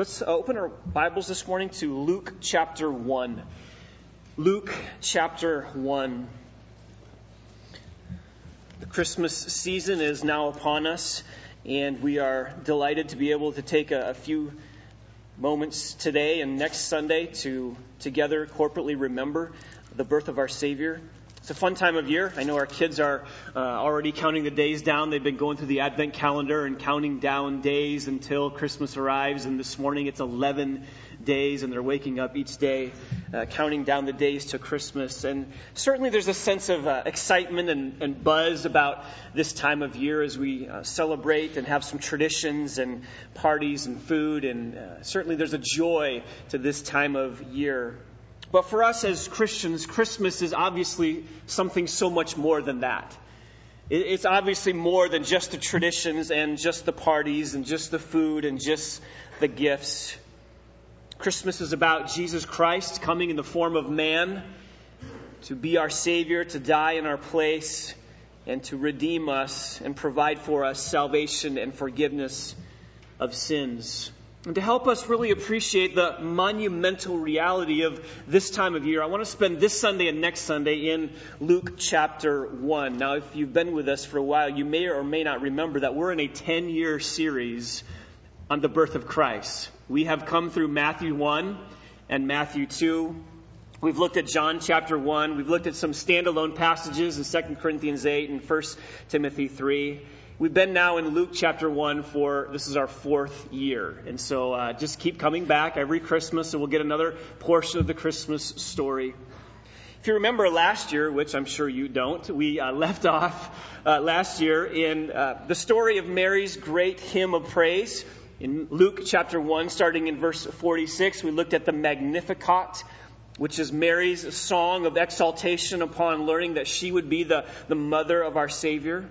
Let's open our Bibles this morning to Luke chapter 1. Luke chapter 1. The Christmas season is now upon us, and we are delighted to be able to take a, a few moments today and next Sunday to together corporately remember the birth of our Savior. It's a fun time of year. I know our kids are uh, already counting the days down. They've been going through the Advent calendar and counting down days until Christmas arrives. And this morning it's 11 days, and they're waking up each day uh, counting down the days to Christmas. And certainly there's a sense of uh, excitement and, and, buzz about this time of year as we uh, celebrate and have some traditions and parties and food. And uh, certainly there's a joy to this time of year. But for us as Christians, Christmas is obviously something so much more than that. It's obviously more than just the traditions and just the parties and just the food and just the gifts. Christmas is about Jesus Christ coming in the form of man to be our Savior, to die in our place, and to redeem us and provide for us salvation and forgiveness of sins. And to help us really appreciate the monumental reality of this time of year, I want to spend this Sunday and next Sunday in Luke chapter 1. Now, if you've been with us for a while, you may or may not remember that we're in a 10 year series on the birth of Christ. We have come through Matthew 1 and Matthew 2. We've looked at John chapter 1. We've looked at some standalone passages in 2 Corinthians 8 and 1 Timothy 3. We've been now in Luke chapter 1 for, this is our fourth year. And so uh, just keep coming back every Christmas and we'll get another portion of the Christmas story. If you remember last year, which I'm sure you don't, we uh, left off uh, last year in uh, the story of Mary's great hymn of praise. In Luke chapter 1, starting in verse 46, we looked at the Magnificat, which is Mary's song of exaltation upon learning that she would be the, the mother of our Savior.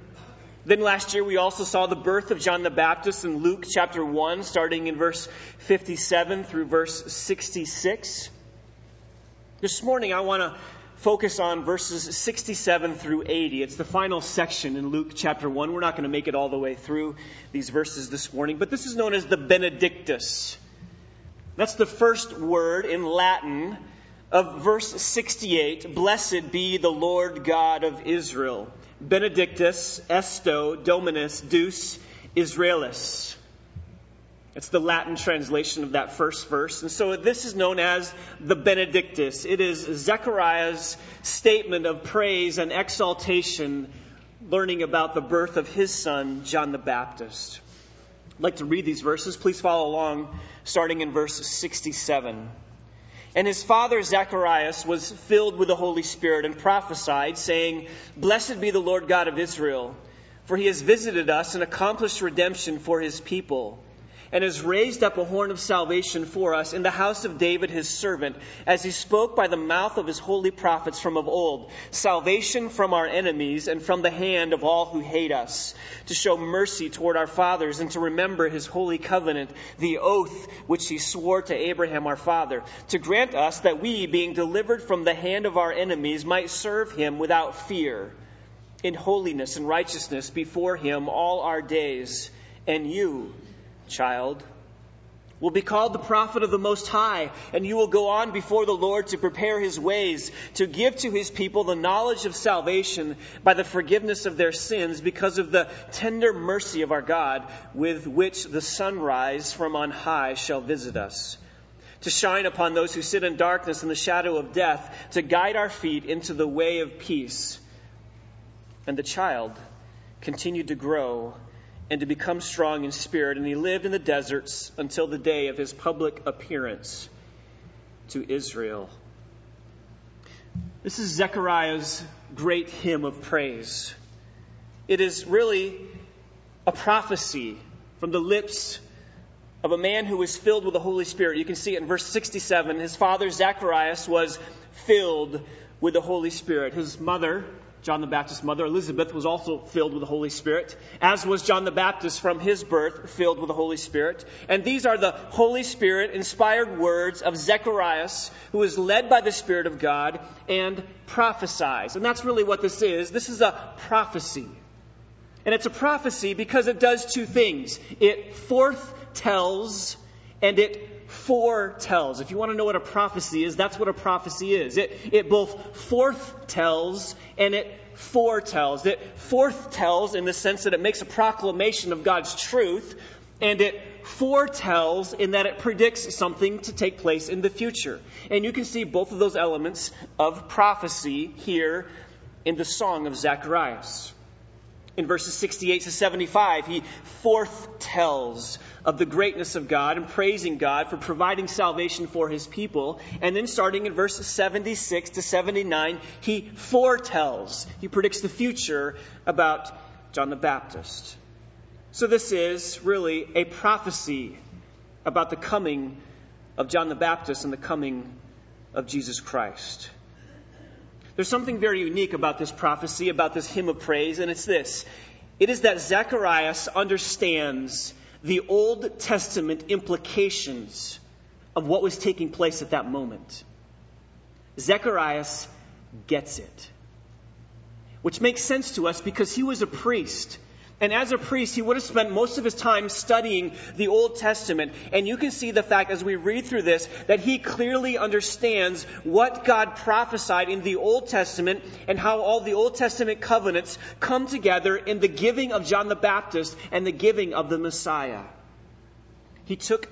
Then last year we also saw the birth of John the Baptist in Luke chapter 1, starting in verse 57 through verse 66. This morning I want to focus on verses 67 through 80. It's the final section in Luke chapter 1. We're not going to make it all the way through these verses this morning, but this is known as the Benedictus. That's the first word in Latin of verse 68 Blessed be the Lord God of Israel. Benedictus esto Dominus Deus Israelis. It's the Latin translation of that first verse. And so this is known as the Benedictus. It is Zechariah's statement of praise and exaltation, learning about the birth of his son, John the Baptist. I'd like to read these verses. Please follow along, starting in verse 67. And his father Zacharias was filled with the Holy Spirit and prophesied, saying, Blessed be the Lord God of Israel, for he has visited us and accomplished redemption for his people and has raised up a horn of salvation for us in the house of David his servant, as he spoke by the mouth of his holy prophets from of old, salvation from our enemies and from the hand of all who hate us, to show mercy toward our fathers and to remember his holy covenant, the oath which he swore to Abraham our father, to grant us that we, being delivered from the hand of our enemies, might serve him without fear, in holiness and righteousness before him all our days. And you, child, will be called the prophet of the Most High, and you will go on before the Lord to prepare his ways, to give to his people the knowledge of salvation by the forgiveness of their sins, because of the tender mercy of our God, with which the sunrise from on high shall visit us. To shine upon those who sit in darkness and the shadow of death, to guide our feet into the way of peace. And the child continued to grow and to become strong in spirit. And he lived in the deserts until the day of his public appearance to Israel. This is Zechariah's great hymn of praise. It is really a prophecy from the lips of a man who was filled with the Holy Spirit. You can see it in verse 67. His father, Zacharias, was filled with the Holy Spirit. His mother, John the Baptist's mother, Elizabeth, was also filled with the Holy Spirit, as was John the Baptist from his birth, filled with the Holy Spirit. And these are the Holy Spirit inspired words of Zechariah, who is led by the Spirit of God and prophesies. And that's really what this is. This is a prophecy. And it's a prophecy because it does two things. It forthtells and it foretells. If you want to know what a prophecy is, that's what a prophecy is. It, it both forthtells and it foretells. It forthtells in the sense that it makes a proclamation of God's truth, and it foretells in that it predicts something to take place in the future. And you can see both of those elements of prophecy here in the song of Zacharias. In verses 68 to 75, he forthtells of the greatness of God and praising God for providing salvation for his people. And then starting in verses 76 to 79, he foretells, he predicts the future about John the Baptist. So this is really a prophecy about the coming of John the Baptist and the coming of Jesus Christ. There's something very unique about this prophecy, about this hymn of praise, and it's this. It is that Zacharias understands the Old Testament implications of what was taking place at that moment. Zacharias gets it. Which makes sense to us because he was a priest. And as a priest, he would have spent most of his time studying the Old Testament. And you can see the fact as we read through this that he clearly understands what God prophesied in the Old Testament and how all the Old Testament covenants come together in the giving of John the Baptist and the giving of the Messiah. He took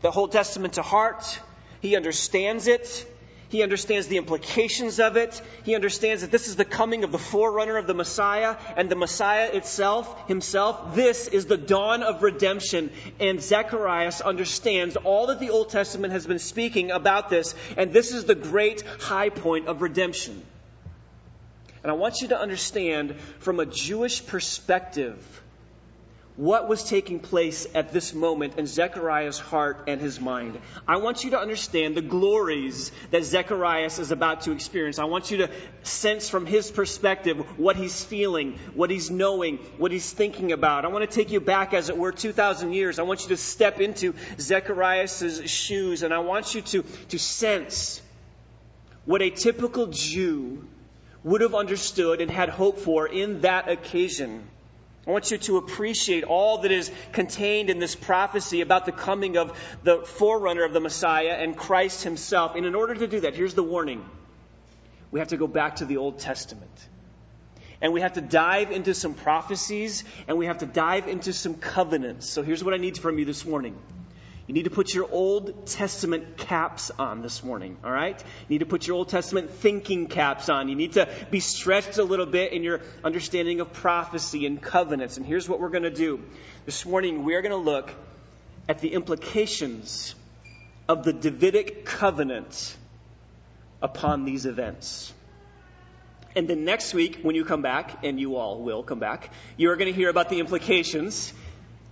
the Old Testament to heart. He understands it. He understands the implications of it. He understands that this is the coming of the forerunner of the Messiah and the Messiah itself, himself. This is the dawn of redemption. And Zacharias understands all that the Old Testament has been speaking about this. And this is the great high point of redemption. And I want you to understand from a Jewish perspective what was taking place at this moment in Zechariah's heart and his mind. I want you to understand the glories that Zechariah is about to experience. I want you to sense from his perspective what he's feeling, what he's knowing, what he's thinking about. I want to take you back, as it were, 2,000 years. I want you to step into Zechariah's shoes, and I want you to, to sense what a typical Jew would have understood and had hope for in that occasion. I want you to appreciate all that is contained in this prophecy about the coming of the forerunner of the Messiah and Christ himself. And in order to do that, here's the warning we have to go back to the Old Testament. And we have to dive into some prophecies and we have to dive into some covenants. So here's what I need from you this morning. You need to put your Old Testament caps on this morning, all right? You need to put your Old Testament thinking caps on. You need to be stretched a little bit in your understanding of prophecy and covenants. And here's what we're going to do. This morning, we are going to look at the implications of the Davidic covenant upon these events. And then next week, when you come back, and you all will come back, you are going to hear about the implications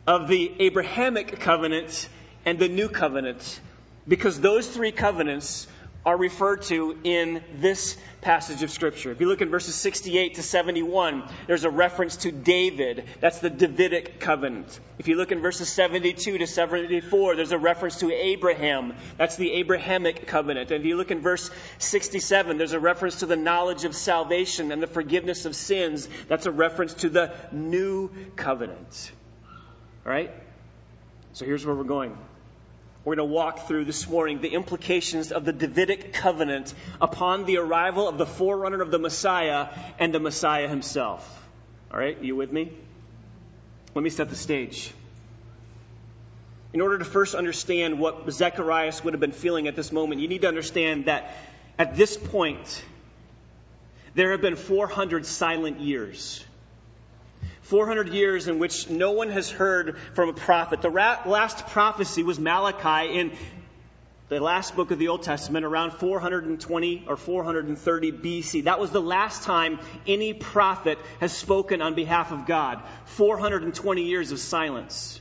of the Abrahamic covenant and the new covenant because those three covenants are referred to in this passage of Scripture. If you look in verses 68 to 71, there's a reference to David. That's the Davidic covenant. If you look in verses 72 to 74, there's a reference to Abraham. That's the Abrahamic covenant. And if you look in verse 67, there's a reference to the knowledge of salvation and the forgiveness of sins. That's a reference to the new covenant. All right? So here's where we're going. We're going to walk through this morning the implications of the Davidic covenant upon the arrival of the forerunner of the Messiah and the Messiah himself. All right, you with me? Let me set the stage. In order to first understand what Zechariah would have been feeling at this moment, you need to understand that at this point, there have been 400 silent years. 400 years in which no one has heard from a prophet. The last prophecy was Malachi in the last book of the Old Testament around 420 or 430 BC. That was the last time any prophet has spoken on behalf of God. 420 years of silence.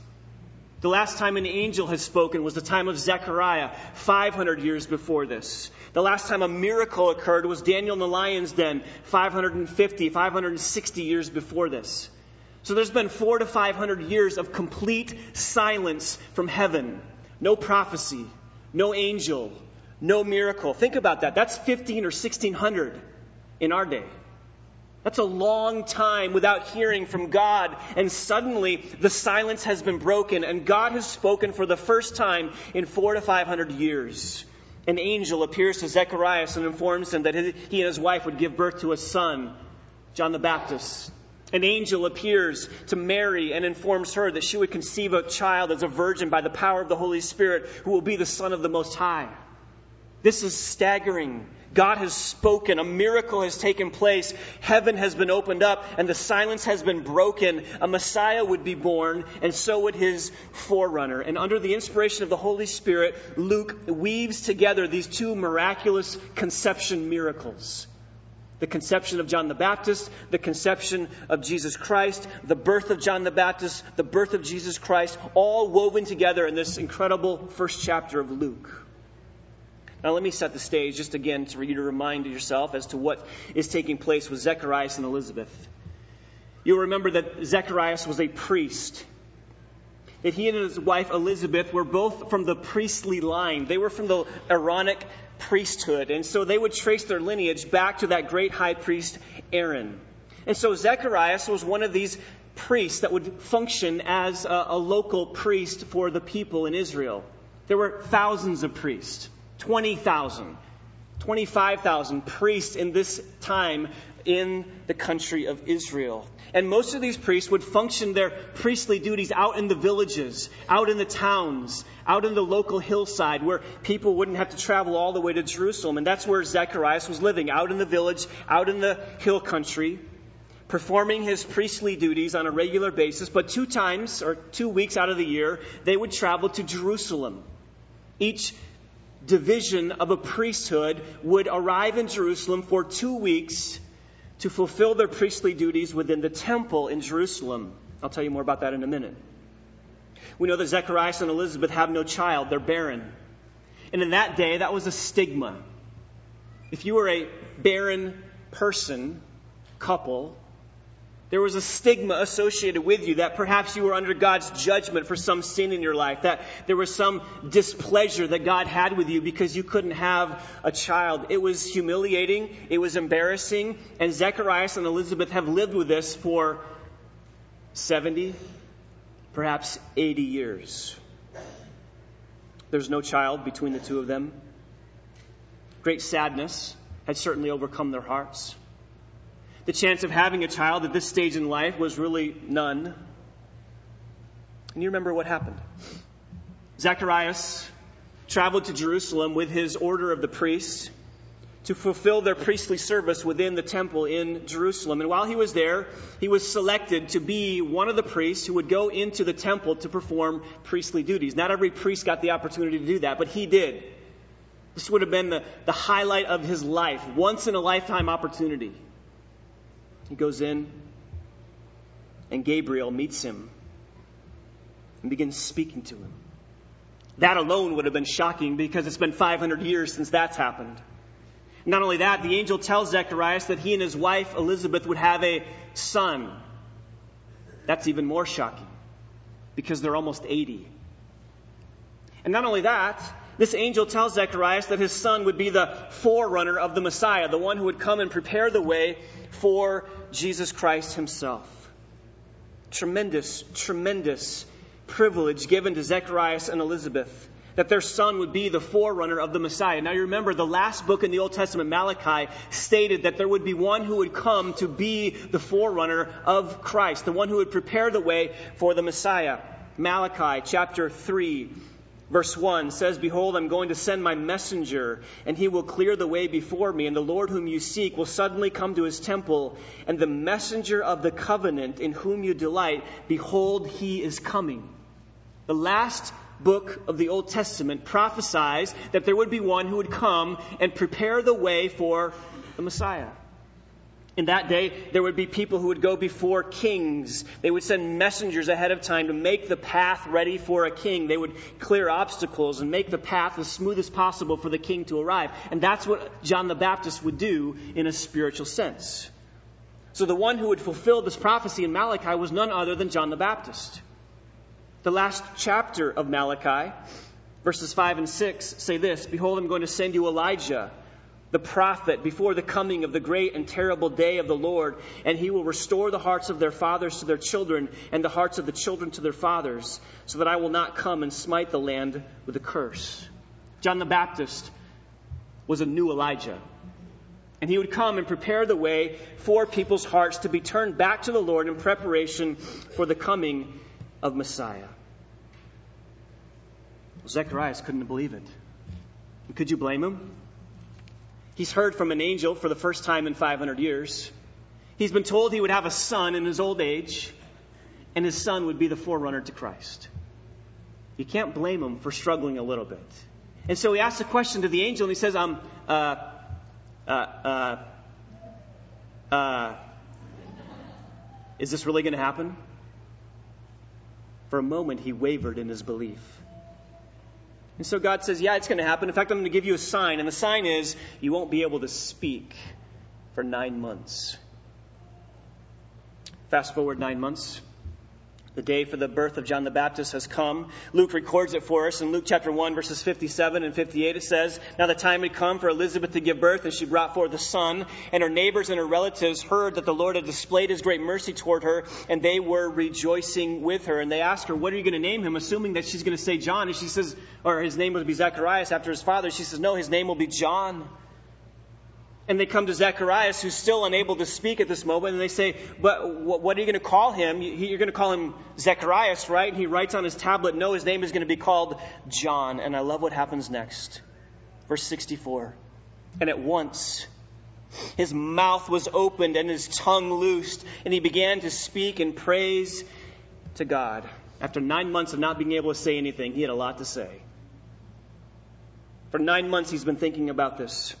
The last time an angel has spoken was the time of Zechariah, 500 years before this. The last time a miracle occurred was Daniel in the lion's den, 550, 560 years before this. So there's been four to five hundred years of complete silence from heaven. No prophecy, no angel, no miracle. Think about that. That's 15 or 1600 in our day. That's a long time without hearing from God. And suddenly the silence has been broken and God has spoken for the first time in four to five hundred years. An angel appears to Zechariah and informs him that he and his wife would give birth to a son, John the Baptist. An angel appears to Mary and informs her that she would conceive a child as a virgin by the power of the Holy Spirit who will be the Son of the Most High. This is staggering. God has spoken. A miracle has taken place. Heaven has been opened up and the silence has been broken. A Messiah would be born and so would his forerunner. And under the inspiration of the Holy Spirit, Luke weaves together these two miraculous conception miracles. The conception of John the Baptist, the conception of Jesus Christ, the birth of John the Baptist, the birth of Jesus Christ, all woven together in this incredible first chapter of Luke. Now, let me set the stage just again for you to remind yourself as to what is taking place with Zacharias and Elizabeth. You'll remember that Zacharias was a priest. That he and his wife Elizabeth were both from the priestly line. They were from the Aaronic priesthood. And so they would trace their lineage back to that great high priest Aaron. And so Zacharias was one of these priests that would function as a, a local priest for the people in Israel. There were thousands of priests. 20,000, 25,000 priests in this time in the country of Israel. And most of these priests would function their priestly duties out in the villages, out in the towns, out in the local hillside where people wouldn't have to travel all the way to Jerusalem. And that's where Zacharias was living, out in the village, out in the hill country, performing his priestly duties on a regular basis. But two times, or two weeks out of the year, they would travel to Jerusalem. Each division of a priesthood would arrive in Jerusalem for two weeks to fulfill their priestly duties within the temple in Jerusalem. I'll tell you more about that in a minute. We know that Zechariah and Elizabeth have no child, they're barren. And in that day, that was a stigma. If you were a barren person, couple, there was a stigma associated with you that perhaps you were under God's judgment for some sin in your life, that there was some displeasure that God had with you because you couldn't have a child. It was humiliating, it was embarrassing, and Zacharias and Elizabeth have lived with this for 70, perhaps 80 years. There's no child between the two of them. Great sadness had certainly overcome their hearts. The chance of having a child at this stage in life was really none. And you remember what happened. Zacharias traveled to Jerusalem with his order of the priests to fulfill their priestly service within the temple in Jerusalem. And while he was there, he was selected to be one of the priests who would go into the temple to perform priestly duties. Not every priest got the opportunity to do that, but he did. This would have been the, the highlight of his life, once in a lifetime opportunity. He goes in, and Gabriel meets him and begins speaking to him. That alone would have been shocking because it's been 500 years since that's happened. Not only that, the angel tells Zacharias that he and his wife Elizabeth would have a son. That's even more shocking because they're almost 80. And not only that, this angel tells Zacharias that his son would be the forerunner of the Messiah, the one who would come and prepare the way for Jesus Christ himself. Tremendous, tremendous privilege given to Zacharias and Elizabeth that their son would be the forerunner of the Messiah. Now you remember the last book in the Old Testament, Malachi, stated that there would be one who would come to be the forerunner of Christ, the one who would prepare the way for the Messiah. Malachi chapter 3 Verse 1 says, Behold, I'm going to send my messenger, and he will clear the way before me, and the Lord whom you seek will suddenly come to his temple, and the messenger of the covenant in whom you delight, behold, he is coming. The last book of the Old Testament prophesies that there would be one who would come and prepare the way for the Messiah. In that day, there would be people who would go before kings. They would send messengers ahead of time to make the path ready for a king. They would clear obstacles and make the path as smooth as possible for the king to arrive. And that's what John the Baptist would do in a spiritual sense. So the one who would fulfill this prophecy in Malachi was none other than John the Baptist. The last chapter of Malachi, verses 5 and 6, say this Behold, I'm going to send you Elijah the prophet before the coming of the great and terrible day of the Lord, and he will restore the hearts of their fathers to their children, and the hearts of the children to their fathers, so that I will not come and smite the land with a curse. John the Baptist was a new Elijah. And he would come and prepare the way for people's hearts to be turned back to the Lord in preparation for the coming of Messiah. Zechariah couldn't believe it. Could you blame him? He's heard from an angel for the first time in 500 years. He's been told he would have a son in his old age, and his son would be the forerunner to Christ. You can't blame him for struggling a little bit. And so he asks a question to the angel, and he says, um, uh, uh, uh, uh, is this really going to happen? For a moment, he wavered in his belief. And so God says, Yeah, it's going to happen. In fact, I'm going to give you a sign. And the sign is you won't be able to speak for nine months. Fast forward nine months. The day for the birth of John the Baptist has come. Luke records it for us in Luke chapter 1, verses 57 and 58. It says, Now the time had come for Elizabeth to give birth, and she brought forth a son. And her neighbors and her relatives heard that the Lord had displayed his great mercy toward her, and they were rejoicing with her. And they asked her, What are you going to name him? Assuming that she's going to say John. And she says, Or his name would be Zacharias after his father. She says, No, his name will be John. And they come to Zacharias, who's still unable to speak at this moment, and they say, But what are you going to call him? You're going to call him Zacharias, right? And he writes on his tablet, No, his name is going to be called John. And I love what happens next. Verse 64. And at once, his mouth was opened and his tongue loosed, and he began to speak and praise to God. After nine months of not being able to say anything, he had a lot to say. For nine months, he's been thinking about this.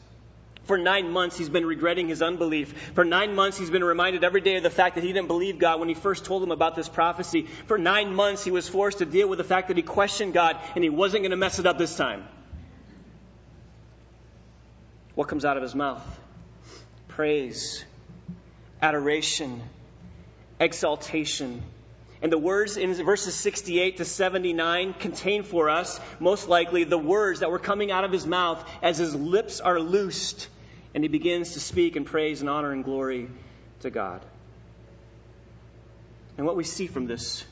For nine months, he's been regretting his unbelief. For nine months, he's been reminded every day of the fact that he didn't believe God when he first told him about this prophecy. For nine months, he was forced to deal with the fact that he questioned God and he wasn't going to mess it up this time. What comes out of his mouth? Praise, adoration, exaltation. And the words in verses 68 to 79 contain for us, most likely, the words that were coming out of his mouth as his lips are loosed and he begins to speak in praise and honor and glory to God. And what we see from this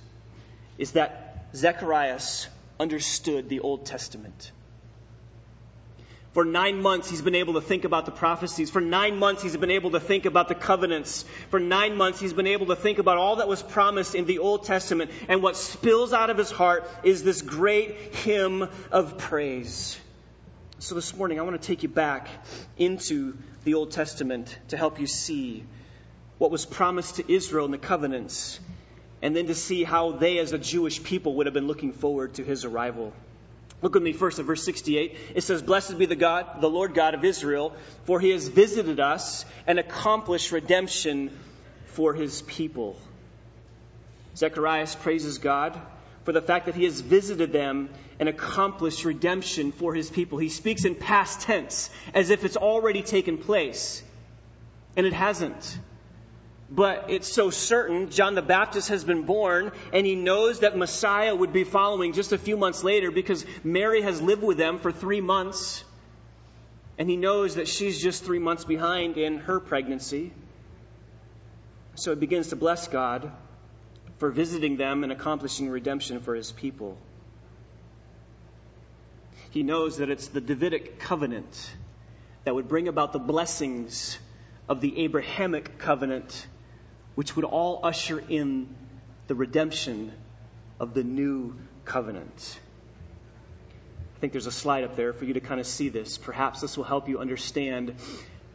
is that Zacharias understood the Old Testament. For nine months, he's been able to think about the prophecies. For nine months, he's been able to think about the covenants. For nine months, he's been able to think about all that was promised in the Old Testament. And what spills out of his heart is this great hymn of praise. So this morning, I want to take you back into the Old Testament to help you see what was promised to Israel in the covenants, and then to see how they, as a Jewish people, would have been looking forward to his arrival. Look with me first at verse 68. It says, Blessed be the God, the Lord God of Israel, for he has visited us and accomplished redemption for his people. Zechariah praises God for the fact that he has visited them and accomplished redemption for his people. He speaks in past tense as if it's already taken place. And it hasn't but it's so certain. John the Baptist has been born, and he knows that Messiah would be following just a few months later because Mary has lived with them for three months, and he knows that she's just three months behind in her pregnancy. So he begins to bless God for visiting them and accomplishing redemption for his people. He knows that it's the Davidic covenant that would bring about the blessings of the Abrahamic covenant which would all usher in the redemption of the new covenant. I think there's a slide up there for you to kind of see this. Perhaps this will help you understand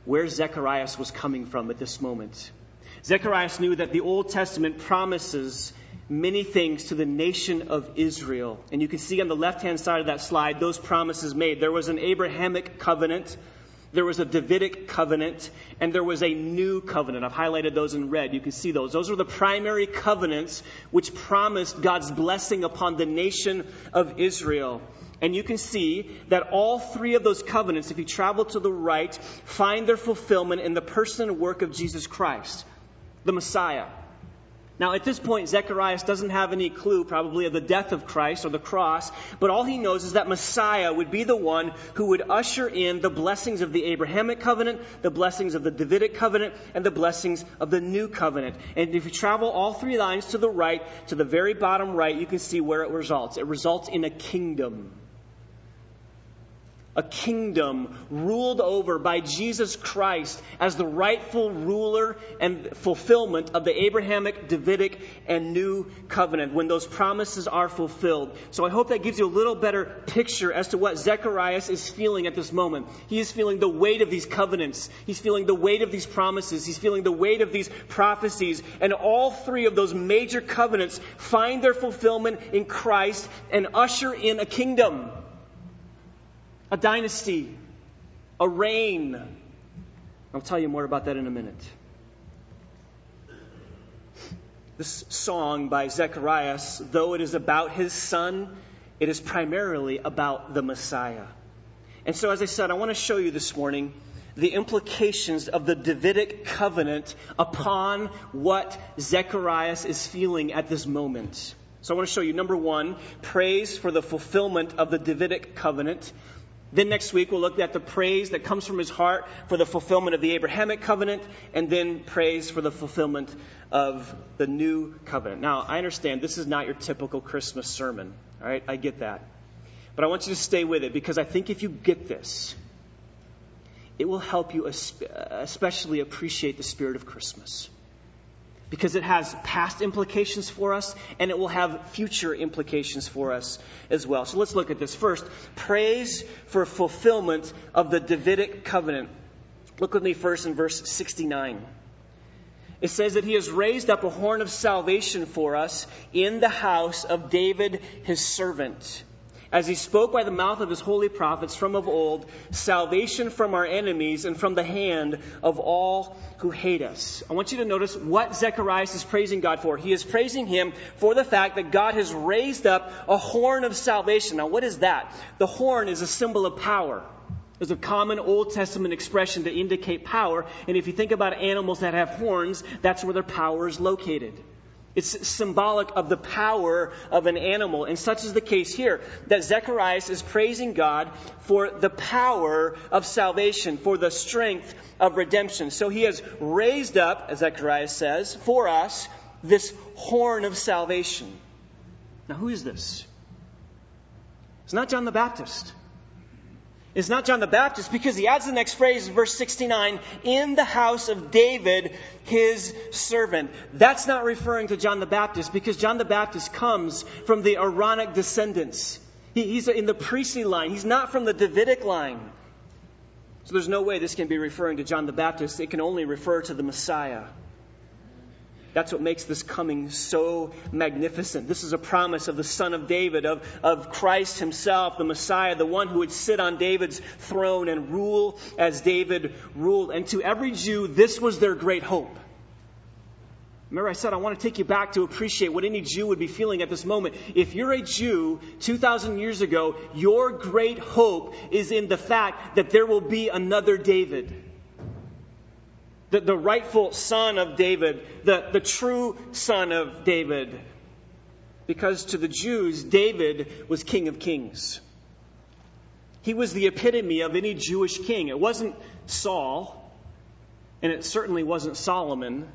where Zechariah was coming from at this moment. Zechariah knew that the Old Testament promises many things to the nation of Israel. And you can see on the left hand side of that slide those promises made. There was an Abrahamic covenant there was a Davidic covenant, and there was a new covenant. I've highlighted those in red. You can see those. Those are the primary covenants which promised God's blessing upon the nation of Israel. And you can see that all three of those covenants, if you travel to the right, find their fulfillment in the person and work of Jesus Christ, the Messiah. Now, at this point, Zechariah doesn't have any clue, probably, of the death of Christ or the cross, but all he knows is that Messiah would be the one who would usher in the blessings of the Abrahamic covenant, the blessings of the Davidic covenant, and the blessings of the new covenant. And if you travel all three lines to the right, to the very bottom right, you can see where it results. It results in a kingdom a kingdom ruled over by Jesus Christ as the rightful ruler and fulfillment of the Abrahamic, Davidic, and new covenant when those promises are fulfilled. So I hope that gives you a little better picture as to what Zechariah is feeling at this moment. He is feeling the weight of these covenants. He's feeling the weight of these promises. He's feeling the weight of these prophecies. And all three of those major covenants find their fulfillment in Christ and usher in a kingdom a dynasty, a reign. I'll tell you more about that in a minute. This song by Zechariah, though it is about his son, it is primarily about the Messiah. And so, as I said, I want to show you this morning the implications of the Davidic covenant upon what Zechariah is feeling at this moment. So I want to show you number one, praise for the fulfillment of the Davidic covenant. Then next week we'll look at the praise that comes from his heart for the fulfillment of the Abrahamic covenant, and then praise for the fulfillment of the new covenant. Now, I understand this is not your typical Christmas sermon. All right, I get that. But I want you to stay with it because I think if you get this, it will help you especially appreciate the spirit of Christmas because it has past implications for us and it will have future implications for us as well. So let's look at this. First, praise for fulfillment of the Davidic covenant. Look with me first in verse 69. It says that he has raised up a horn of salvation for us in the house of David, his servant as he spoke by the mouth of his holy prophets from of old, salvation from our enemies and from the hand of all who hate us. I want you to notice what Zechariah is praising God for. He is praising him for the fact that God has raised up a horn of salvation. Now, what is that? The horn is a symbol of power. There's a common Old Testament expression to indicate power, and if you think about animals that have horns, that's where their power is located. It's symbolic of the power of an animal. And such is the case here, that Zechariah is praising God for the power of salvation, for the strength of redemption. So he has raised up, as Zechariah says, for us this horn of salvation. Now, who is this? It's not John the Baptist is not John the Baptist because he adds the next phrase, verse 69, in the house of David, his servant. That's not referring to John the Baptist because John the Baptist comes from the Aaronic descendants. He, he's in the priestly line. He's not from the Davidic line. So there's no way this can be referring to John the Baptist. It can only refer to the Messiah. That's what makes this coming so magnificent. This is a promise of the Son of David, of, of Christ Himself, the Messiah, the one who would sit on David's throne and rule as David ruled. And to every Jew, this was their great hope. Remember, I said I want to take you back to appreciate what any Jew would be feeling at this moment. If you're a Jew 2,000 years ago, your great hope is in the fact that there will be another David the, the rightful son of David, the, the true son of David. Because to the Jews, David was king of kings. He was the epitome of any Jewish king. It wasn't Saul, and it certainly wasn't Solomon,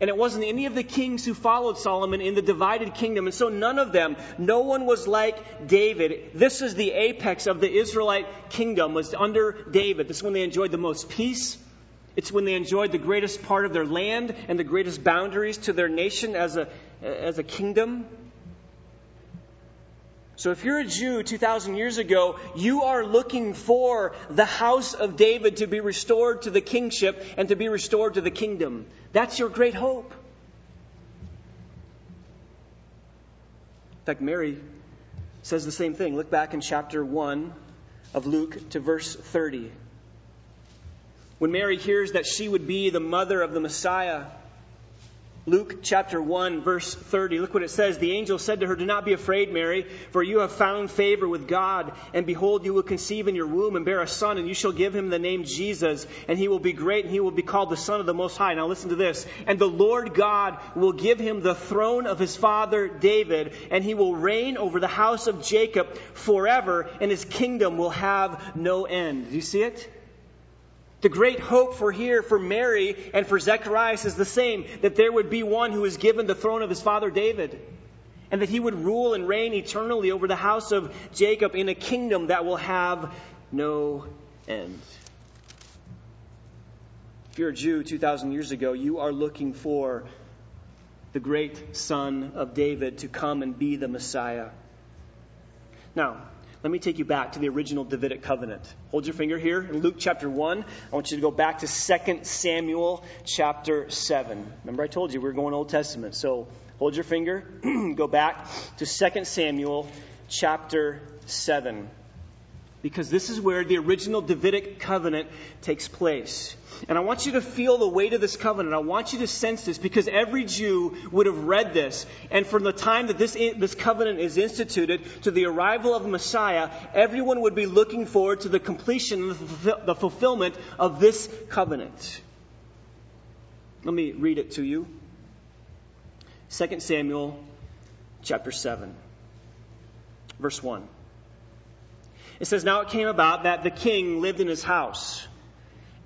and it wasn't any of the kings who followed Solomon in the divided kingdom. And so none of them, no one was like David. This is the apex of the Israelite kingdom, was under David. This is when they enjoyed the most peace, it's when they enjoyed the greatest part of their land and the greatest boundaries to their nation as a, as a kingdom. So if you're a Jew 2,000 years ago, you are looking for the house of David to be restored to the kingship and to be restored to the kingdom. That's your great hope. In fact, Mary says the same thing. Look back in chapter 1 of Luke to verse 30. When Mary hears that she would be the mother of the Messiah, Luke chapter 1, verse 30. Look what it says. The angel said to her, Do not be afraid, Mary, for you have found favor with God. And behold, you will conceive in your womb and bear a son, and you shall give him the name Jesus. And he will be great, and he will be called the Son of the Most High. Now listen to this. And the Lord God will give him the throne of his father David, and he will reign over the house of Jacob forever, and his kingdom will have no end. Do you see it? The great hope for here for Mary and for Zechariah is the same that there would be one who is given the throne of his father David, and that he would rule and reign eternally over the house of Jacob in a kingdom that will have no end. If you're a Jew 2,000 years ago, you are looking for the great son of David to come and be the Messiah. Now, let me take you back to the original Davidic covenant. Hold your finger here in Luke chapter 1. I want you to go back to 2 Samuel chapter 7. Remember, I told you we are going Old Testament. So hold your finger, go back to 2 Samuel chapter 7 because this is where the original Davidic covenant takes place. And I want you to feel the weight of this covenant. I want you to sense this because every Jew would have read this. And from the time that this, this covenant is instituted to the arrival of Messiah, everyone would be looking forward to the completion, the fulfillment of this covenant. Let me read it to you. 2 Samuel chapter 7, verse 1. It says, Now it came about that the king lived in his house.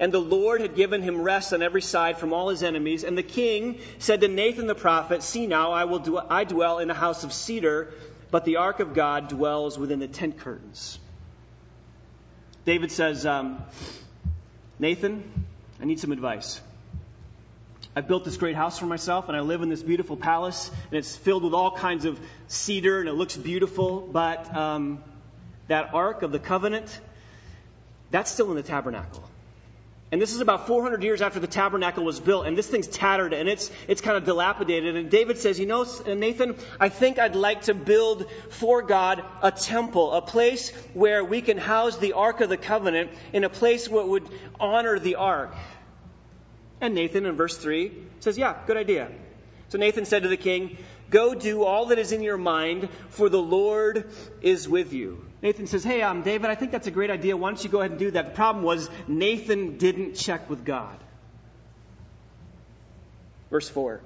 And the Lord had given him rest on every side from all his enemies. And the king said to Nathan the prophet, See now, I, will do, I dwell in a house of cedar, but the ark of God dwells within the tent curtains. David says, um, Nathan, I need some advice. I built this great house for myself, and I live in this beautiful palace, and it's filled with all kinds of cedar, and it looks beautiful, but um, that Ark of the Covenant, that's still in the tabernacle. And this is about 400 years after the tabernacle was built, and this thing's tattered and it's, it's kind of dilapidated. And David says, You know, Nathan, I think I'd like to build for God a temple, a place where we can house the Ark of the Covenant, in a place where would honor the Ark. And Nathan, in verse 3, says, Yeah, good idea. So Nathan said to the king, Go do all that is in your mind, for the Lord is with you. Nathan says, Hey, um, David, I think that's a great idea. Why don't you go ahead and do that? The problem was Nathan didn't check with God. Verse 4.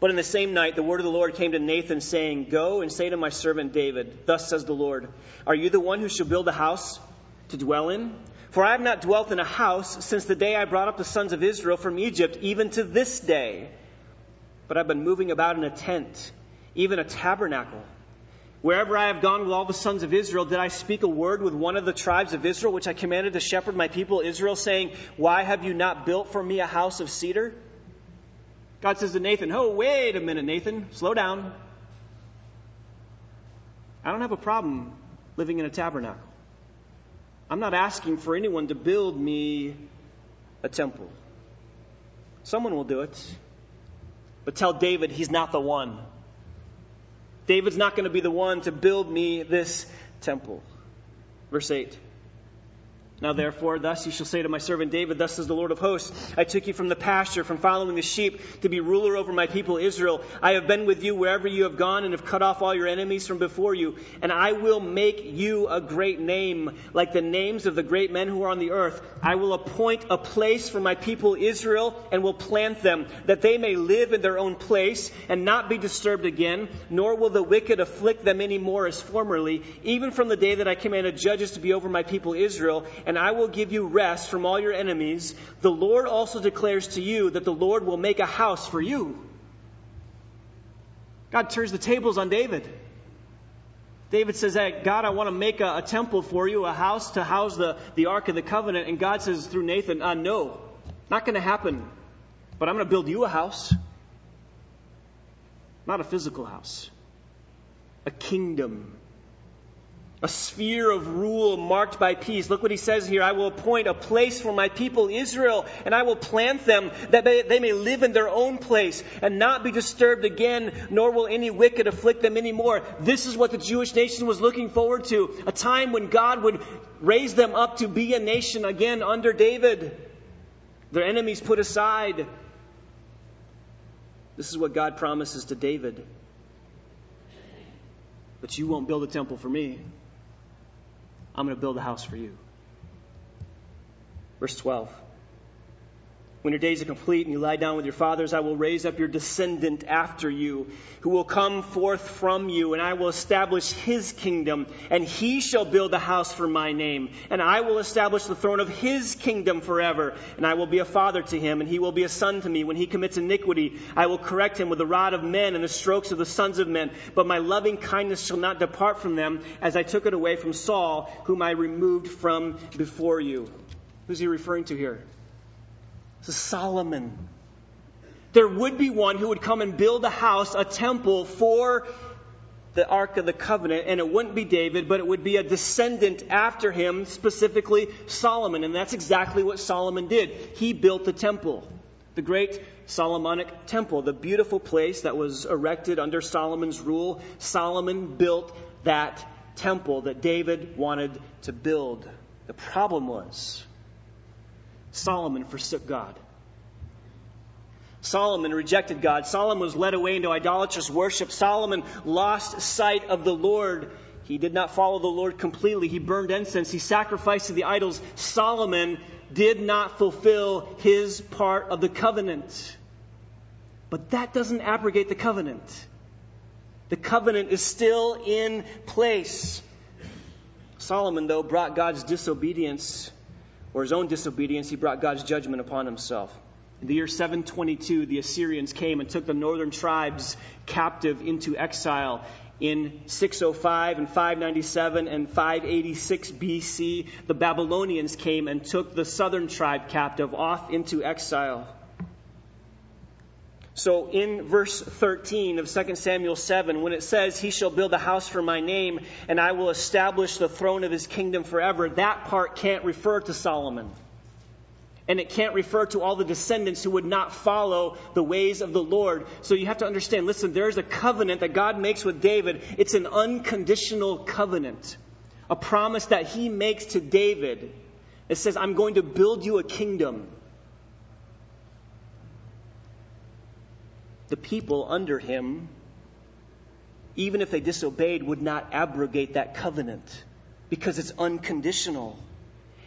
But in the same night, the word of the Lord came to Nathan, saying, Go and say to my servant David, Thus says the Lord, Are you the one who shall build a house to dwell in? For I have not dwelt in a house since the day I brought up the sons of Israel from Egypt, even to this day. But I've been moving about in a tent, even a tabernacle Wherever I have gone with all the sons of Israel, did I speak a word with one of the tribes of Israel, which I commanded to shepherd my people Israel, saying, Why have you not built for me a house of cedar? God says to Nathan, Oh, wait a minute, Nathan, slow down. I don't have a problem living in a tabernacle. I'm not asking for anyone to build me a temple. Someone will do it. But tell David he's not the one. David's not going to be the one to build me this temple. Verse 8. Now, therefore, thus you shall say to my servant David, Thus says the Lord of hosts, I took you from the pasture, from following the sheep, to be ruler over my people Israel. I have been with you wherever you have gone, and have cut off all your enemies from before you. And I will make you a great name, like the names of the great men who are on the earth. I will appoint a place for my people Israel, and will plant them, that they may live in their own place, and not be disturbed again, nor will the wicked afflict them any more as formerly, even from the day that I commanded judges to be over my people Israel. And and I will give you rest from all your enemies. The Lord also declares to you that the Lord will make a house for you. God turns the tables on David. David says, hey, God, I want to make a, a, temple for you, a house to house the, the Ark of the Covenant. And God says through Nathan, uh, no, not going to happen. But I'm going to build you a house. Not a physical house, a kingdom a sphere of rule marked by peace. Look what he says here. I will appoint a place for my people Israel, and I will plant them that they may live in their own place and not be disturbed again, nor will any wicked afflict them anymore. This is what the Jewish nation was looking forward to. A time when God would raise them up to be a nation again under David. Their enemies put aside. This is what God promises to David. But you won't build a temple for me. I'm going to build a house for you. Verse 12. When your days are complete and you lie down with your fathers, I will raise up your descendant after you, who will come forth from you, and I will establish his kingdom, and he shall build a house for my name, and I will establish the throne of his kingdom forever, and I will be a father to him, and he will be a son to me. When he commits iniquity, I will correct him with the rod of men and the strokes of the sons of men, but my loving kindness shall not depart from them, as I took it away from Saul, whom I removed from before you. Who's he referring to here? Solomon. There would be one who would come and build a house, a temple for the Ark of the Covenant, and it wouldn't be David, but it would be a descendant after him, specifically Solomon. And that's exactly what Solomon did. He built the temple, the great Solomonic temple, the beautiful place that was erected under Solomon's rule. Solomon built that temple that David wanted to build. The problem was, Solomon forsook God. Solomon rejected God. Solomon was led away into idolatrous worship. Solomon lost sight of the Lord. He did not follow the Lord completely. He burned incense. He sacrificed to the idols. Solomon did not fulfill his part of the covenant. But that doesn't abrogate the covenant. The covenant is still in place. Solomon, though, brought God's disobedience or his own disobedience, he brought God's judgment upon himself. In the year 722, the Assyrians came and took the northern tribes captive into exile. In 605 and 597 and 586 BC, the Babylonians came and took the southern tribe captive off into exile. So in verse 13 of 2 Samuel 7, when it says, He shall build a house for my name, and I will establish the throne of his kingdom forever, that part can't refer to Solomon. And it can't refer to all the descendants who would not follow the ways of the Lord. So you have to understand listen, there's a covenant that God makes with David. It's an unconditional covenant, a promise that he makes to David. It says, I'm going to build you a kingdom. The people under him, even if they disobeyed, would not abrogate that covenant because it's unconditional.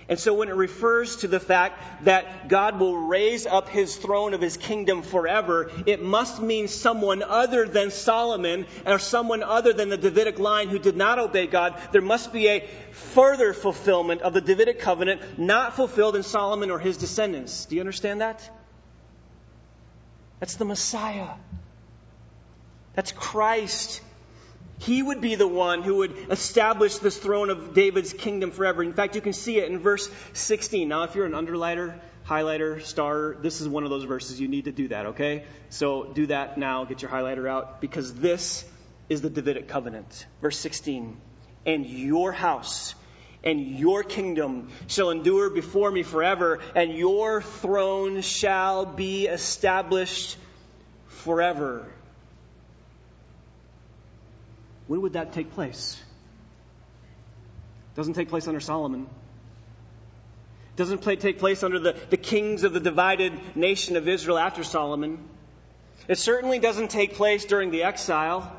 And so when it refers to the fact that God will raise up his throne of his kingdom forever, it must mean someone other than Solomon or someone other than the Davidic line who did not obey God. There must be a further fulfillment of the Davidic covenant not fulfilled in Solomon or his descendants. Do you understand that? That's the Messiah. That's Christ. He would be the one who would establish this throne of David's kingdom forever. In fact, you can see it in verse 16. Now, if you're an underliner, highlighter, star, this is one of those verses. You need to do that, okay? So do that now. Get your highlighter out because this is the Davidic covenant. Verse 16. And your house and your kingdom shall endure before me forever, and your throne shall be established forever. When would that take place? It Doesn't take place under Solomon. Doesn't play, take place under the, the kings of the divided nation of Israel after Solomon. It certainly doesn't take place during the exile.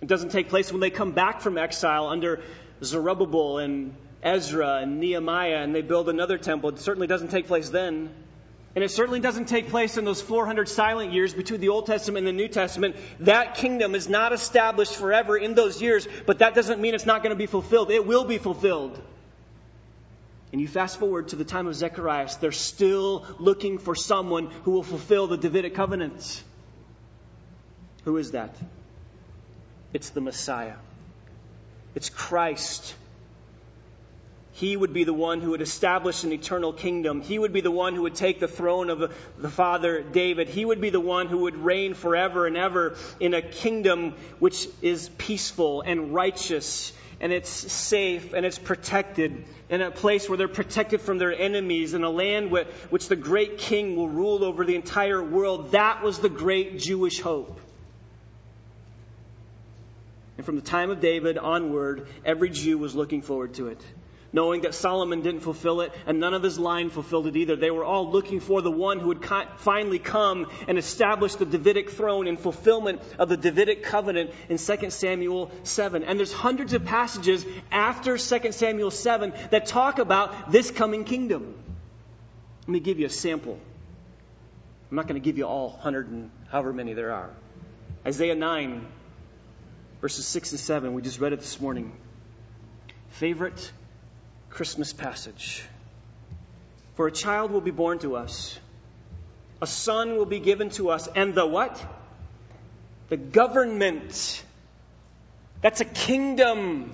It doesn't take place when they come back from exile under Zerubbabel and Ezra and Nehemiah and they build another temple. It certainly doesn't take place then. And it certainly doesn't take place in those 400 silent years between the Old Testament and the New Testament. That kingdom is not established forever in those years, but that doesn't mean it's not going to be fulfilled. It will be fulfilled. And you fast forward to the time of Zechariah, they're still looking for someone who will fulfill the Davidic covenants. Who is that? It's the Messiah. It's Christ. He would be the one who would establish an eternal kingdom. He would be the one who would take the throne of the father David. He would be the one who would reign forever and ever in a kingdom which is peaceful and righteous and it's safe and it's protected in a place where they're protected from their enemies in a land which the great king will rule over the entire world. That was the great Jewish hope. And from the time of David onward, every Jew was looking forward to it. knowing that Solomon didn't fulfill it and none of his line fulfilled it either. They were all looking for the one who would finally come and establish the Davidic throne in fulfillment of the Davidic covenant in 2 Samuel 7. And there's hundreds of passages after 2 Samuel 7 that talk about this coming kingdom. Let me give you a sample. I'm not going to give you all 100 and however many there are. Isaiah 9, verses 6 and 7. We just read it this morning. Favorite Christmas passage. For a child will be born to us, a son will be given to us, and the what? The government. That's a kingdom.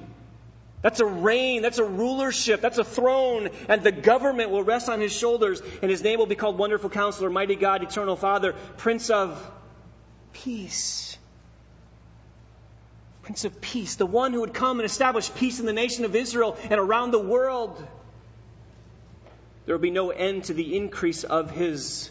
That's a reign. That's a rulership. That's a throne. And the government will rest on his shoulders, and his name will be called Wonderful Counselor, Mighty God, Eternal Father, Prince of Peace. Prince of Peace, the one who would come and establish peace in the nation of Israel and around the world. There will be no end to the increase of his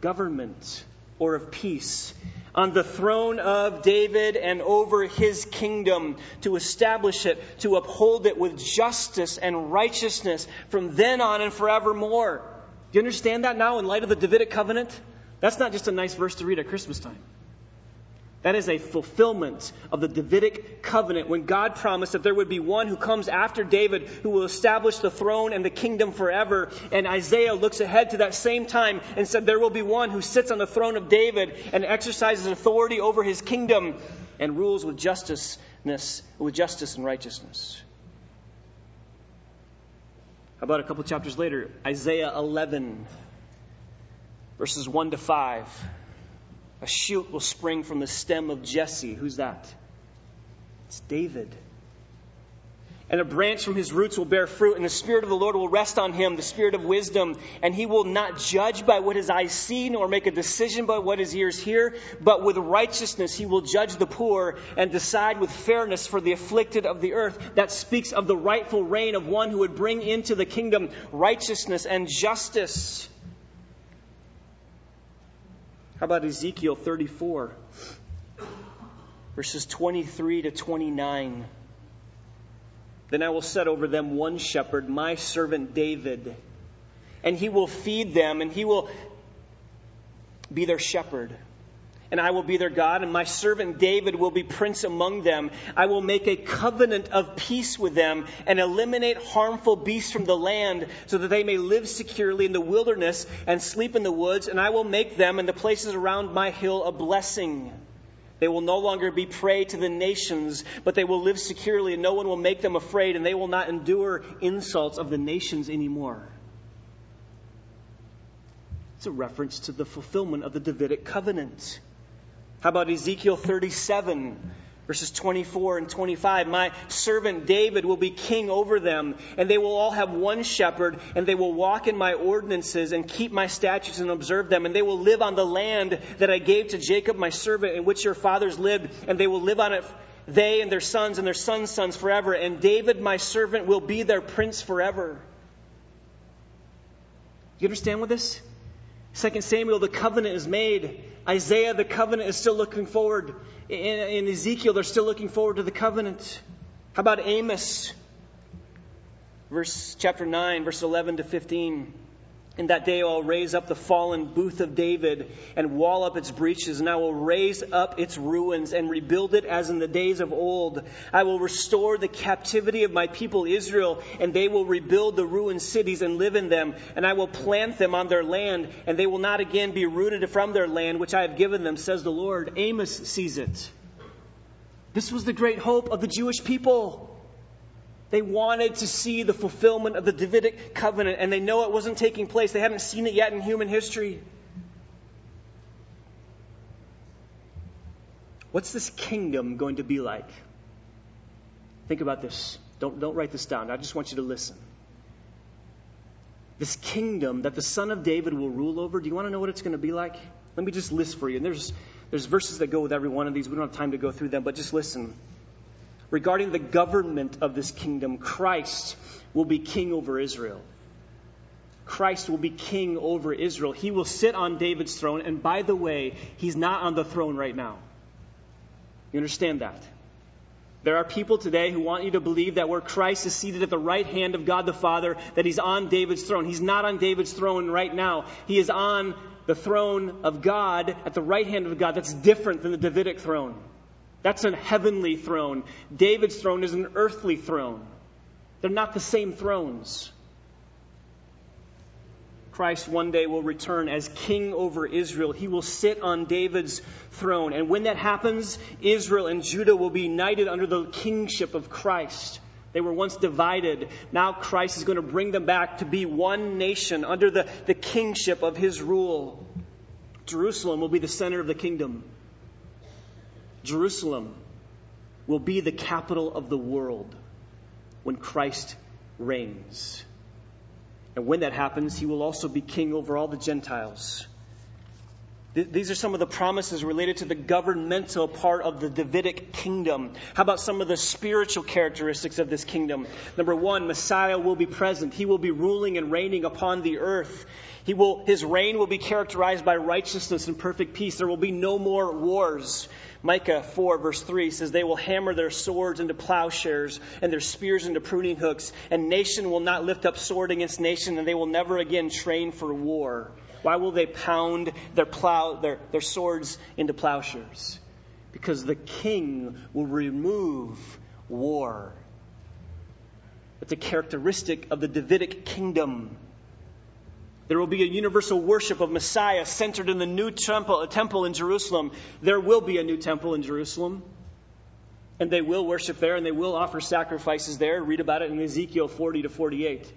government or of peace on the throne of David and over his kingdom to establish it, to uphold it with justice and righteousness from then on and forevermore. Do you understand that now in light of the Davidic covenant? That's not just a nice verse to read at Christmas time. That is a fulfillment of the Davidic covenant when God promised that there would be one who comes after David who will establish the throne and the kingdom forever. And Isaiah looks ahead to that same time and said there will be one who sits on the throne of David and exercises authority over his kingdom and rules with justice, with justice and righteousness. How about a couple chapters later, Isaiah 11, verses 1 to 5. A shoot will spring from the stem of Jesse. Who's that? It's David. And a branch from his roots will bear fruit, and the Spirit of the Lord will rest on him, the Spirit of wisdom. And he will not judge by what his eyes see, nor make a decision by what his ears hear, but with righteousness he will judge the poor and decide with fairness for the afflicted of the earth. That speaks of the rightful reign of one who would bring into the kingdom righteousness and justice. How about Ezekiel 34, verses 23 to 29? Then I will set over them one shepherd, my servant David, and he will feed them, and he will be their shepherd and I will be their God, and my servant David will be prince among them. I will make a covenant of peace with them and eliminate harmful beasts from the land so that they may live securely in the wilderness and sleep in the woods, and I will make them and the places around my hill a blessing. They will no longer be prey to the nations, but they will live securely, and no one will make them afraid, and they will not endure insults of the nations anymore. It's a reference to the fulfillment of the Davidic covenant. How about Ezekiel 37, verses 24 and 25? My servant David will be king over them, and they will all have one shepherd, and they will walk in my ordinances and keep my statutes and observe them, and they will live on the land that I gave to Jacob my servant, in which your fathers lived, and they will live on it they and their sons and their sons' sons forever, and David my servant will be their prince forever. You understand what this? Second Samuel, the covenant is made. Isaiah, the covenant is still looking forward. In, in Ezekiel, they're still looking forward to the covenant. How about Amos? Verse chapter 9, verse 11 to 15. In that day I will raise up the fallen booth of David and wall up its breaches, and I will raise up its ruins and rebuild it as in the days of old. I will restore the captivity of my people Israel, and they will rebuild the ruined cities and live in them, and I will plant them on their land, and they will not again be rooted from their land which I have given them, says the Lord. Amos sees it. This was the great hope of the Jewish people. They wanted to see the fulfillment of the Davidic covenant, and they know it wasn't taking place. They haven't seen it yet in human history. What's this kingdom going to be like? Think about this. Don't, don't write this down. I just want you to listen. This kingdom that the son of David will rule over, do you want to know what it's going to be like? Let me just list for you. And there's, there's verses that go with every one of these. We don't have time to go through them, but just listen regarding the government of this kingdom, Christ will be king over Israel. Christ will be king over Israel. He will sit on David's throne. And by the way, he's not on the throne right now. You understand that? There are people today who want you to believe that where Christ is seated at the right hand of God the Father, that he's on David's throne. He's not on David's throne right now. He is on the throne of God at the right hand of God. That's different than the Davidic throne. That's a heavenly throne. David's throne is an earthly throne. They're not the same thrones. Christ one day will return as king over Israel. He will sit on David's throne. And when that happens, Israel and Judah will be united under the kingship of Christ. They were once divided. Now Christ is going to bring them back to be one nation under the, the kingship of his rule. Jerusalem will be the center of the kingdom. Jerusalem will be the capital of the world when Christ reigns. And when that happens, he will also be king over all the Gentiles. These are some of the promises related to the governmental part of the Davidic kingdom. How about some of the spiritual characteristics of this kingdom? Number one, Messiah will be present. He will be ruling and reigning upon the earth. He will, his reign will be characterized by righteousness and perfect peace. There will be no more wars. Micah 4, verse 3 says, They will hammer their swords into plowshares and their spears into pruning hooks, and nation will not lift up sword against nation, and they will never again train for war. Why will they pound their, plow, their, their swords into plowshares? Because the king will remove war. It's a characteristic of the Davidic kingdom. There will be a universal worship of Messiah centered in the new temple, a temple in Jerusalem. There will be a new temple in Jerusalem. And they will worship there and they will offer sacrifices there. Read about it in Ezekiel 40 to 48.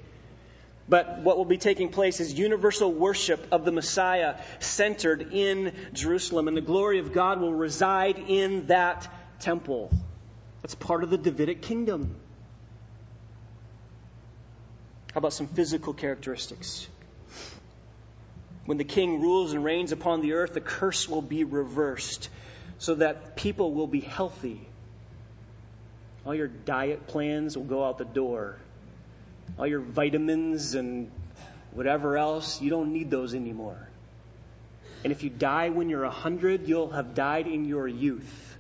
But what will be taking place is universal worship of the Messiah centered in Jerusalem. And the glory of God will reside in that temple. That's part of the Davidic kingdom. How about some physical characteristics? When the king rules and reigns upon the earth, the curse will be reversed so that people will be healthy. All your diet plans will go out the door. All your vitamins and whatever else, you don't need those anymore. And if you die when you're 100, you'll have died in your youth.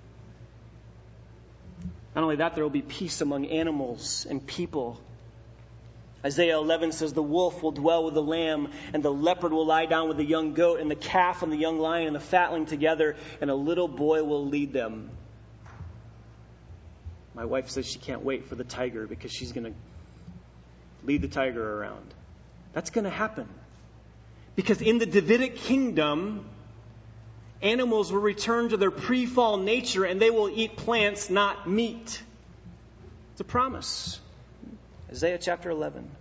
Not only that, there will be peace among animals and people. Isaiah 11 says, The wolf will dwell with the lamb, and the leopard will lie down with the young goat, and the calf and the young lion and the fatling together, and a little boy will lead them. My wife says she can't wait for the tiger because she's going to lead the tiger around. That's going to happen. Because in the Davidic kingdom, animals will return to their pre fall nature and they will eat plants, not meat. It's a promise. Isaiah chapter 11.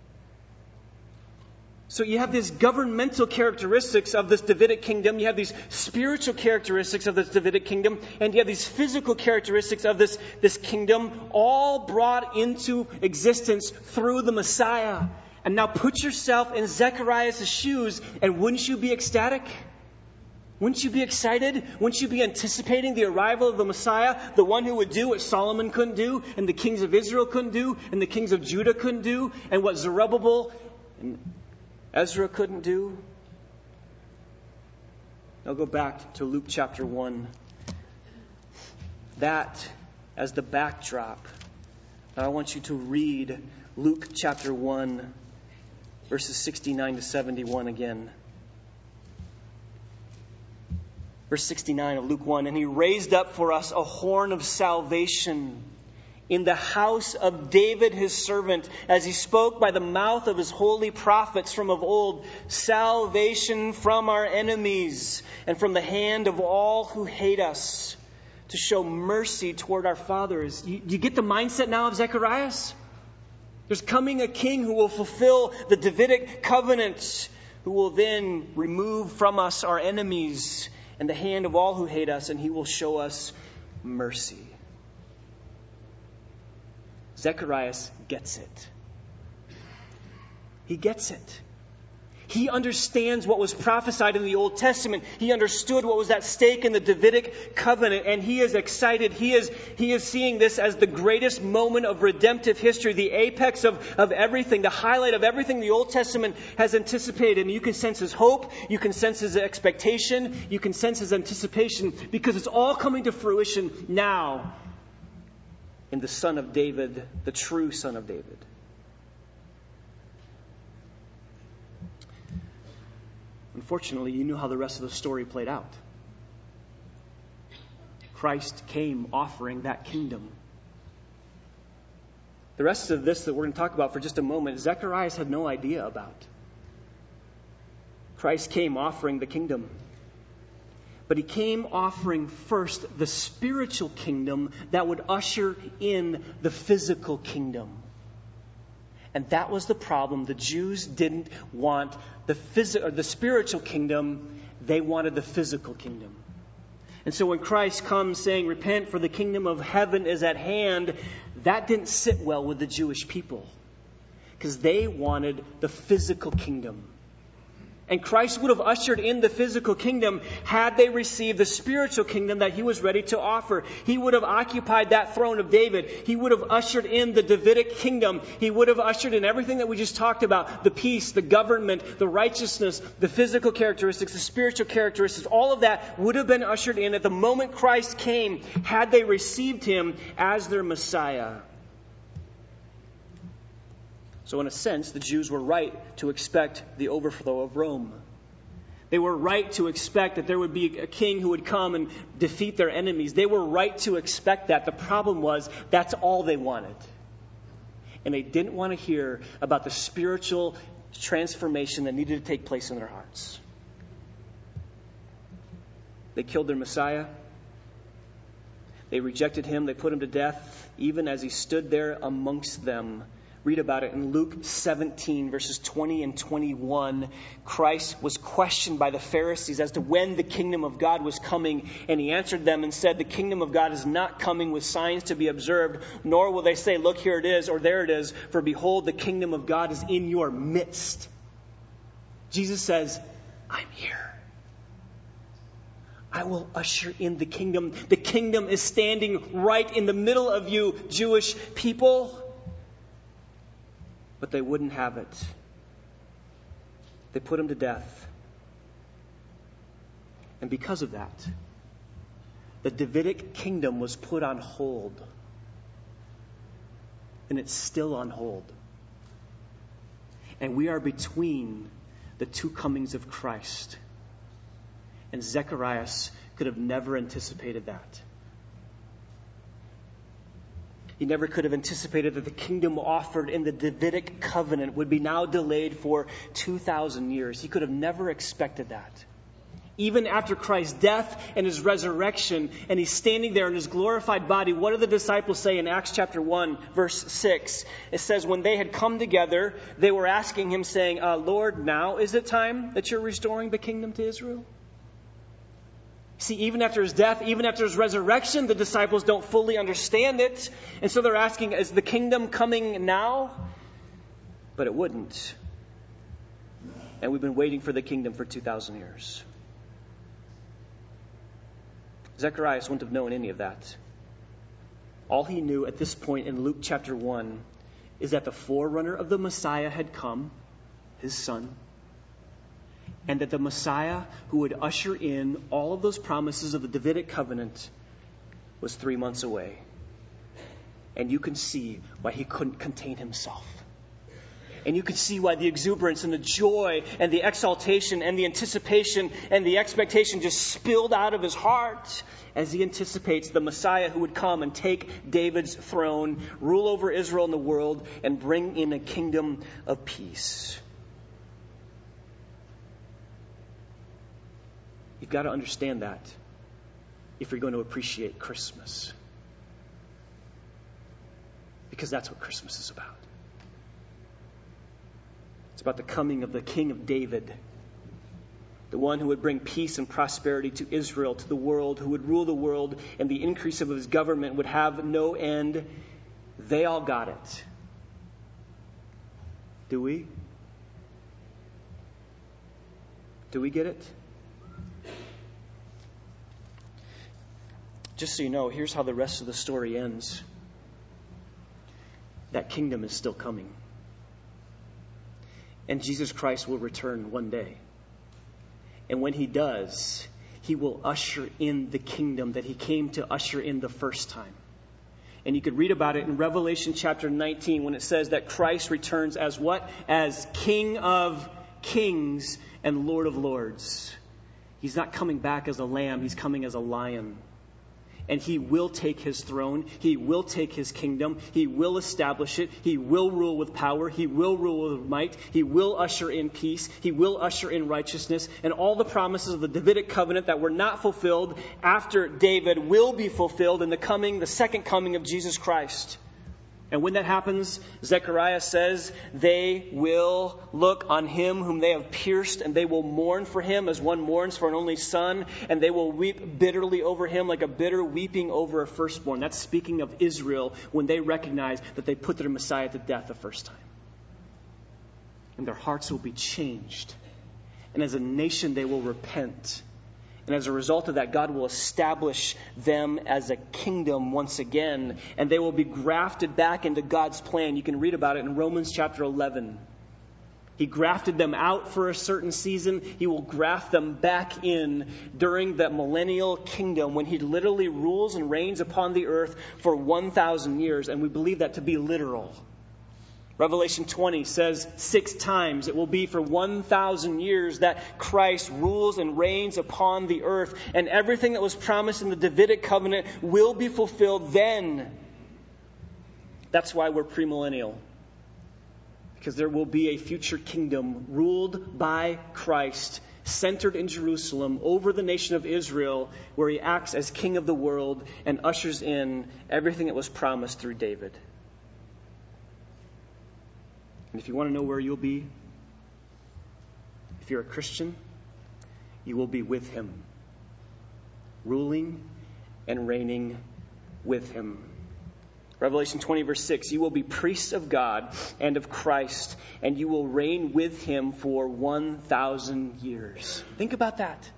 So you have these governmental characteristics of this Davidic kingdom, you have these spiritual characteristics of this Davidic kingdom, and you have these physical characteristics of this, this kingdom, all brought into existence through the Messiah. And now put yourself in Zechariah's shoes, and wouldn't you be ecstatic? Wouldn't you be excited? Wouldn't you be anticipating the arrival of the Messiah, the one who would do what Solomon couldn't do, and the kings of Israel couldn't do, and the kings of Judah couldn't do, and what Zerubbabel and Ezra couldn't do? Now go back to Luke chapter 1. That as the backdrop. I want you to read Luke chapter 1, verses 69 to 71 again. Verse 69 of Luke 1 And he raised up for us a horn of salvation in the house of David his servant, as he spoke by the mouth of his holy prophets from of old, salvation from our enemies and from the hand of all who hate us, to show mercy toward our fathers. You, you get the mindset now of Zechariah? There's coming a king who will fulfill the Davidic covenant, who will then remove from us our enemies and the hand of all who hate us, and he will show us mercy. Zacharias gets it. He gets it. He understands what was prophesied in the Old Testament. He understood what was at stake in the Davidic covenant, and he is excited. He is, he is seeing this as the greatest moment of redemptive history, the apex of, of everything, the highlight of everything the Old Testament has anticipated. And you can sense his hope, you can sense his expectation, you can sense his anticipation, because it's all coming to fruition now in the Son of David, the true Son of David. Unfortunately, you knew how the rest of the story played out. Christ came offering that kingdom. The rest of this that we're going to talk about for just a moment, Zechariah had no idea about. Christ came offering the kingdom. But he came offering first the spiritual kingdom that would usher in the physical kingdom. And that was the problem. The Jews didn't want the, phys- the spiritual kingdom, they wanted the physical kingdom. And so when Christ comes saying, Repent, for the kingdom of heaven is at hand, that didn't sit well with the Jewish people because they wanted the physical kingdom. And Christ would have ushered in the physical kingdom had they received the spiritual kingdom that he was ready to offer. He would have occupied that throne of David. He would have ushered in the Davidic kingdom. He would have ushered in everything that we just talked about the peace, the government, the righteousness, the physical characteristics, the spiritual characteristics. All of that would have been ushered in at the moment Christ came had they received him as their Messiah. So, in a sense, the Jews were right to expect the overthrow of Rome. They were right to expect that there would be a king who would come and defeat their enemies. They were right to expect that. The problem was that's all they wanted. And they didn't want to hear about the spiritual transformation that needed to take place in their hearts. They killed their Messiah. They rejected him. They put him to death, even as he stood there amongst them read about it in Luke 17, verses 20 and 21. Christ was questioned by the Pharisees as to when the kingdom of God was coming, and he answered them and said, The kingdom of God is not coming with signs to be observed, nor will they say, Look, here it is, or there it is, for behold, the kingdom of God is in your midst. Jesus says, I'm here. I will usher in the kingdom. The kingdom is standing right in the middle of you, Jewish people but they wouldn't have it. They put him to death. And because of that, the Davidic kingdom was put on hold. And it's still on hold. And we are between the two comings of Christ. And Zechariah could have never anticipated that. He never could have anticipated that the kingdom offered in the Davidic covenant would be now delayed for 2,000 years. He could have never expected that. Even after Christ's death and his resurrection, and he's standing there in his glorified body, what do the disciples say in Acts chapter 1, verse 6? It says, When they had come together, they were asking him, saying, uh, Lord, now is it time that you're restoring the kingdom to Israel? See, even after his death, even after his resurrection, the disciples don't fully understand it. And so they're asking, is the kingdom coming now? But it wouldn't. And we've been waiting for the kingdom for 2,000 years. Zechariah wouldn't have known any of that. All he knew at this point in Luke chapter 1 is that the forerunner of the Messiah had come, his son and that the Messiah who would usher in all of those promises of the Davidic covenant was three months away. And you can see why he couldn't contain himself. And you can see why the exuberance and the joy and the exaltation and the anticipation and the expectation just spilled out of his heart as he anticipates the Messiah who would come and take David's throne, rule over Israel and the world, and bring in a kingdom of peace. You've got to understand that if you're going to appreciate Christmas. Because that's what Christmas is about. It's about the coming of the King of David, the one who would bring peace and prosperity to Israel, to the world, who would rule the world, and the increase of his government would have no end. They all got it. Do we? Do we get it? Just so you know, here's how the rest of the story ends that kingdom is still coming. And Jesus Christ will return one day. And when he does, he will usher in the kingdom that he came to usher in the first time. And you could read about it in Revelation chapter 19 when it says that Christ returns as what? As King of kings and Lord of lords. He's not coming back as a lamb, he's coming as a lion and he will take his throne. He will take his kingdom. He will establish it. He will rule with power. He will rule with might. He will usher in peace. He will usher in righteousness. And all the promises of the Davidic covenant that were not fulfilled after David will be fulfilled in the coming, the second coming of Jesus Christ. And when that happens, Zechariah says, they will look on him whom they have pierced, and they will mourn for him as one mourns for an only son, and they will weep bitterly over him like a bitter weeping over a firstborn. That's speaking of Israel when they recognize that they put their Messiah to death the first time. And their hearts will be changed. And as a nation, they will repent and as a result of that, God will establish them as a kingdom once again, and they will be grafted back into God's plan. You can read about it in Romans chapter 11. He grafted them out for a certain season. He will graft them back in during the millennial kingdom when he literally rules and reigns upon the earth for 1,000 years. And we believe that to be literal. Revelation 20 says six times it will be for 1,000 years that Christ rules and reigns upon the earth, and everything that was promised in the Davidic covenant will be fulfilled then. That's why we're premillennial. Because there will be a future kingdom ruled by Christ, centered in Jerusalem, over the nation of Israel, where he acts as king of the world and ushers in everything that was promised through David. And if you want to know where you'll be, if you're a Christian, you will be with him, ruling and reigning with him. Revelation 20, verse 6 You will be priests of God and of Christ, and you will reign with him for 1,000 years. Think about that.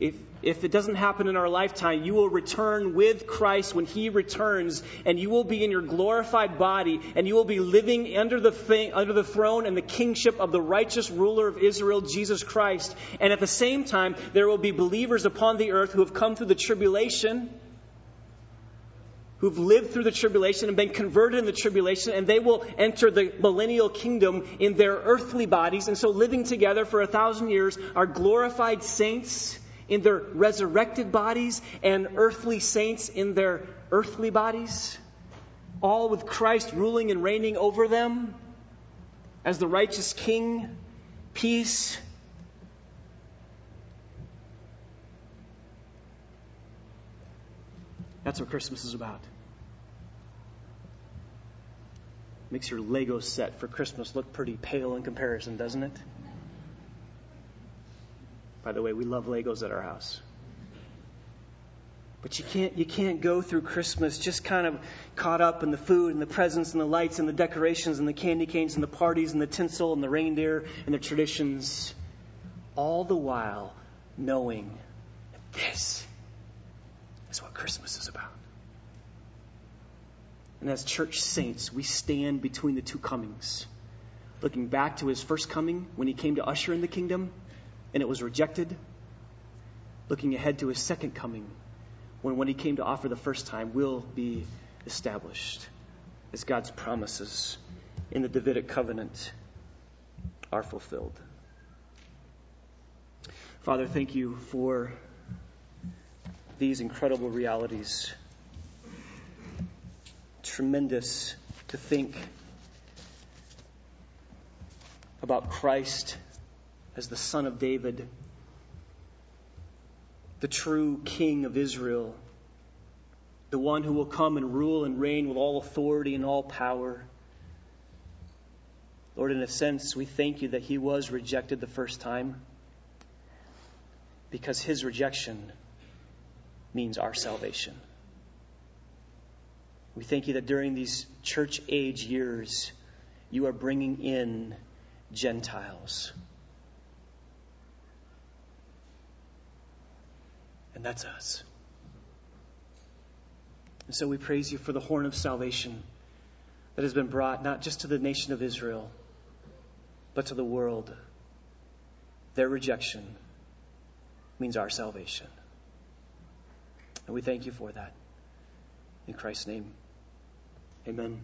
If, if it doesn't happen in our lifetime, you will return with Christ when He returns, and you will be in your glorified body, and you will be living under the, under the throne and the kingship of the righteous ruler of Israel, Jesus Christ. And at the same time, there will be believers upon the earth who have come through the tribulation, who've lived through the tribulation and been converted in the tribulation, and they will enter the millennial kingdom in their earthly bodies. And so, living together for a thousand years are glorified saints in their resurrected bodies and earthly saints in their earthly bodies, all with Christ ruling and reigning over them as the righteous king, peace. That's what Christmas is about. Makes your Lego set for Christmas look pretty pale in comparison, doesn't it? By the way, we love Legos at our house. But you can't, you can't go through Christmas just kind of caught up in the food and the presents and the lights and the decorations and the candy canes and the parties and the tinsel and the reindeer and the traditions, all the while knowing that this is what Christmas is about. And as church saints, we stand between the two comings, looking back to his first coming when he came to usher in the kingdom and it was rejected. Looking ahead to his second coming, when what he came to offer the first time will be established as God's promises in the Davidic covenant are fulfilled. Father, thank you for these incredible realities. Tremendous to think about Christ as the son of David, the true king of Israel, the one who will come and rule and reign with all authority and all power. Lord, in a sense, we thank you that he was rejected the first time because his rejection means our salvation. We thank you that during these church age years, you are bringing in Gentiles. And that's us. And so we praise you for the horn of salvation that has been brought not just to the nation of Israel, but to the world. Their rejection means our salvation. And we thank you for that. In Christ's name, amen.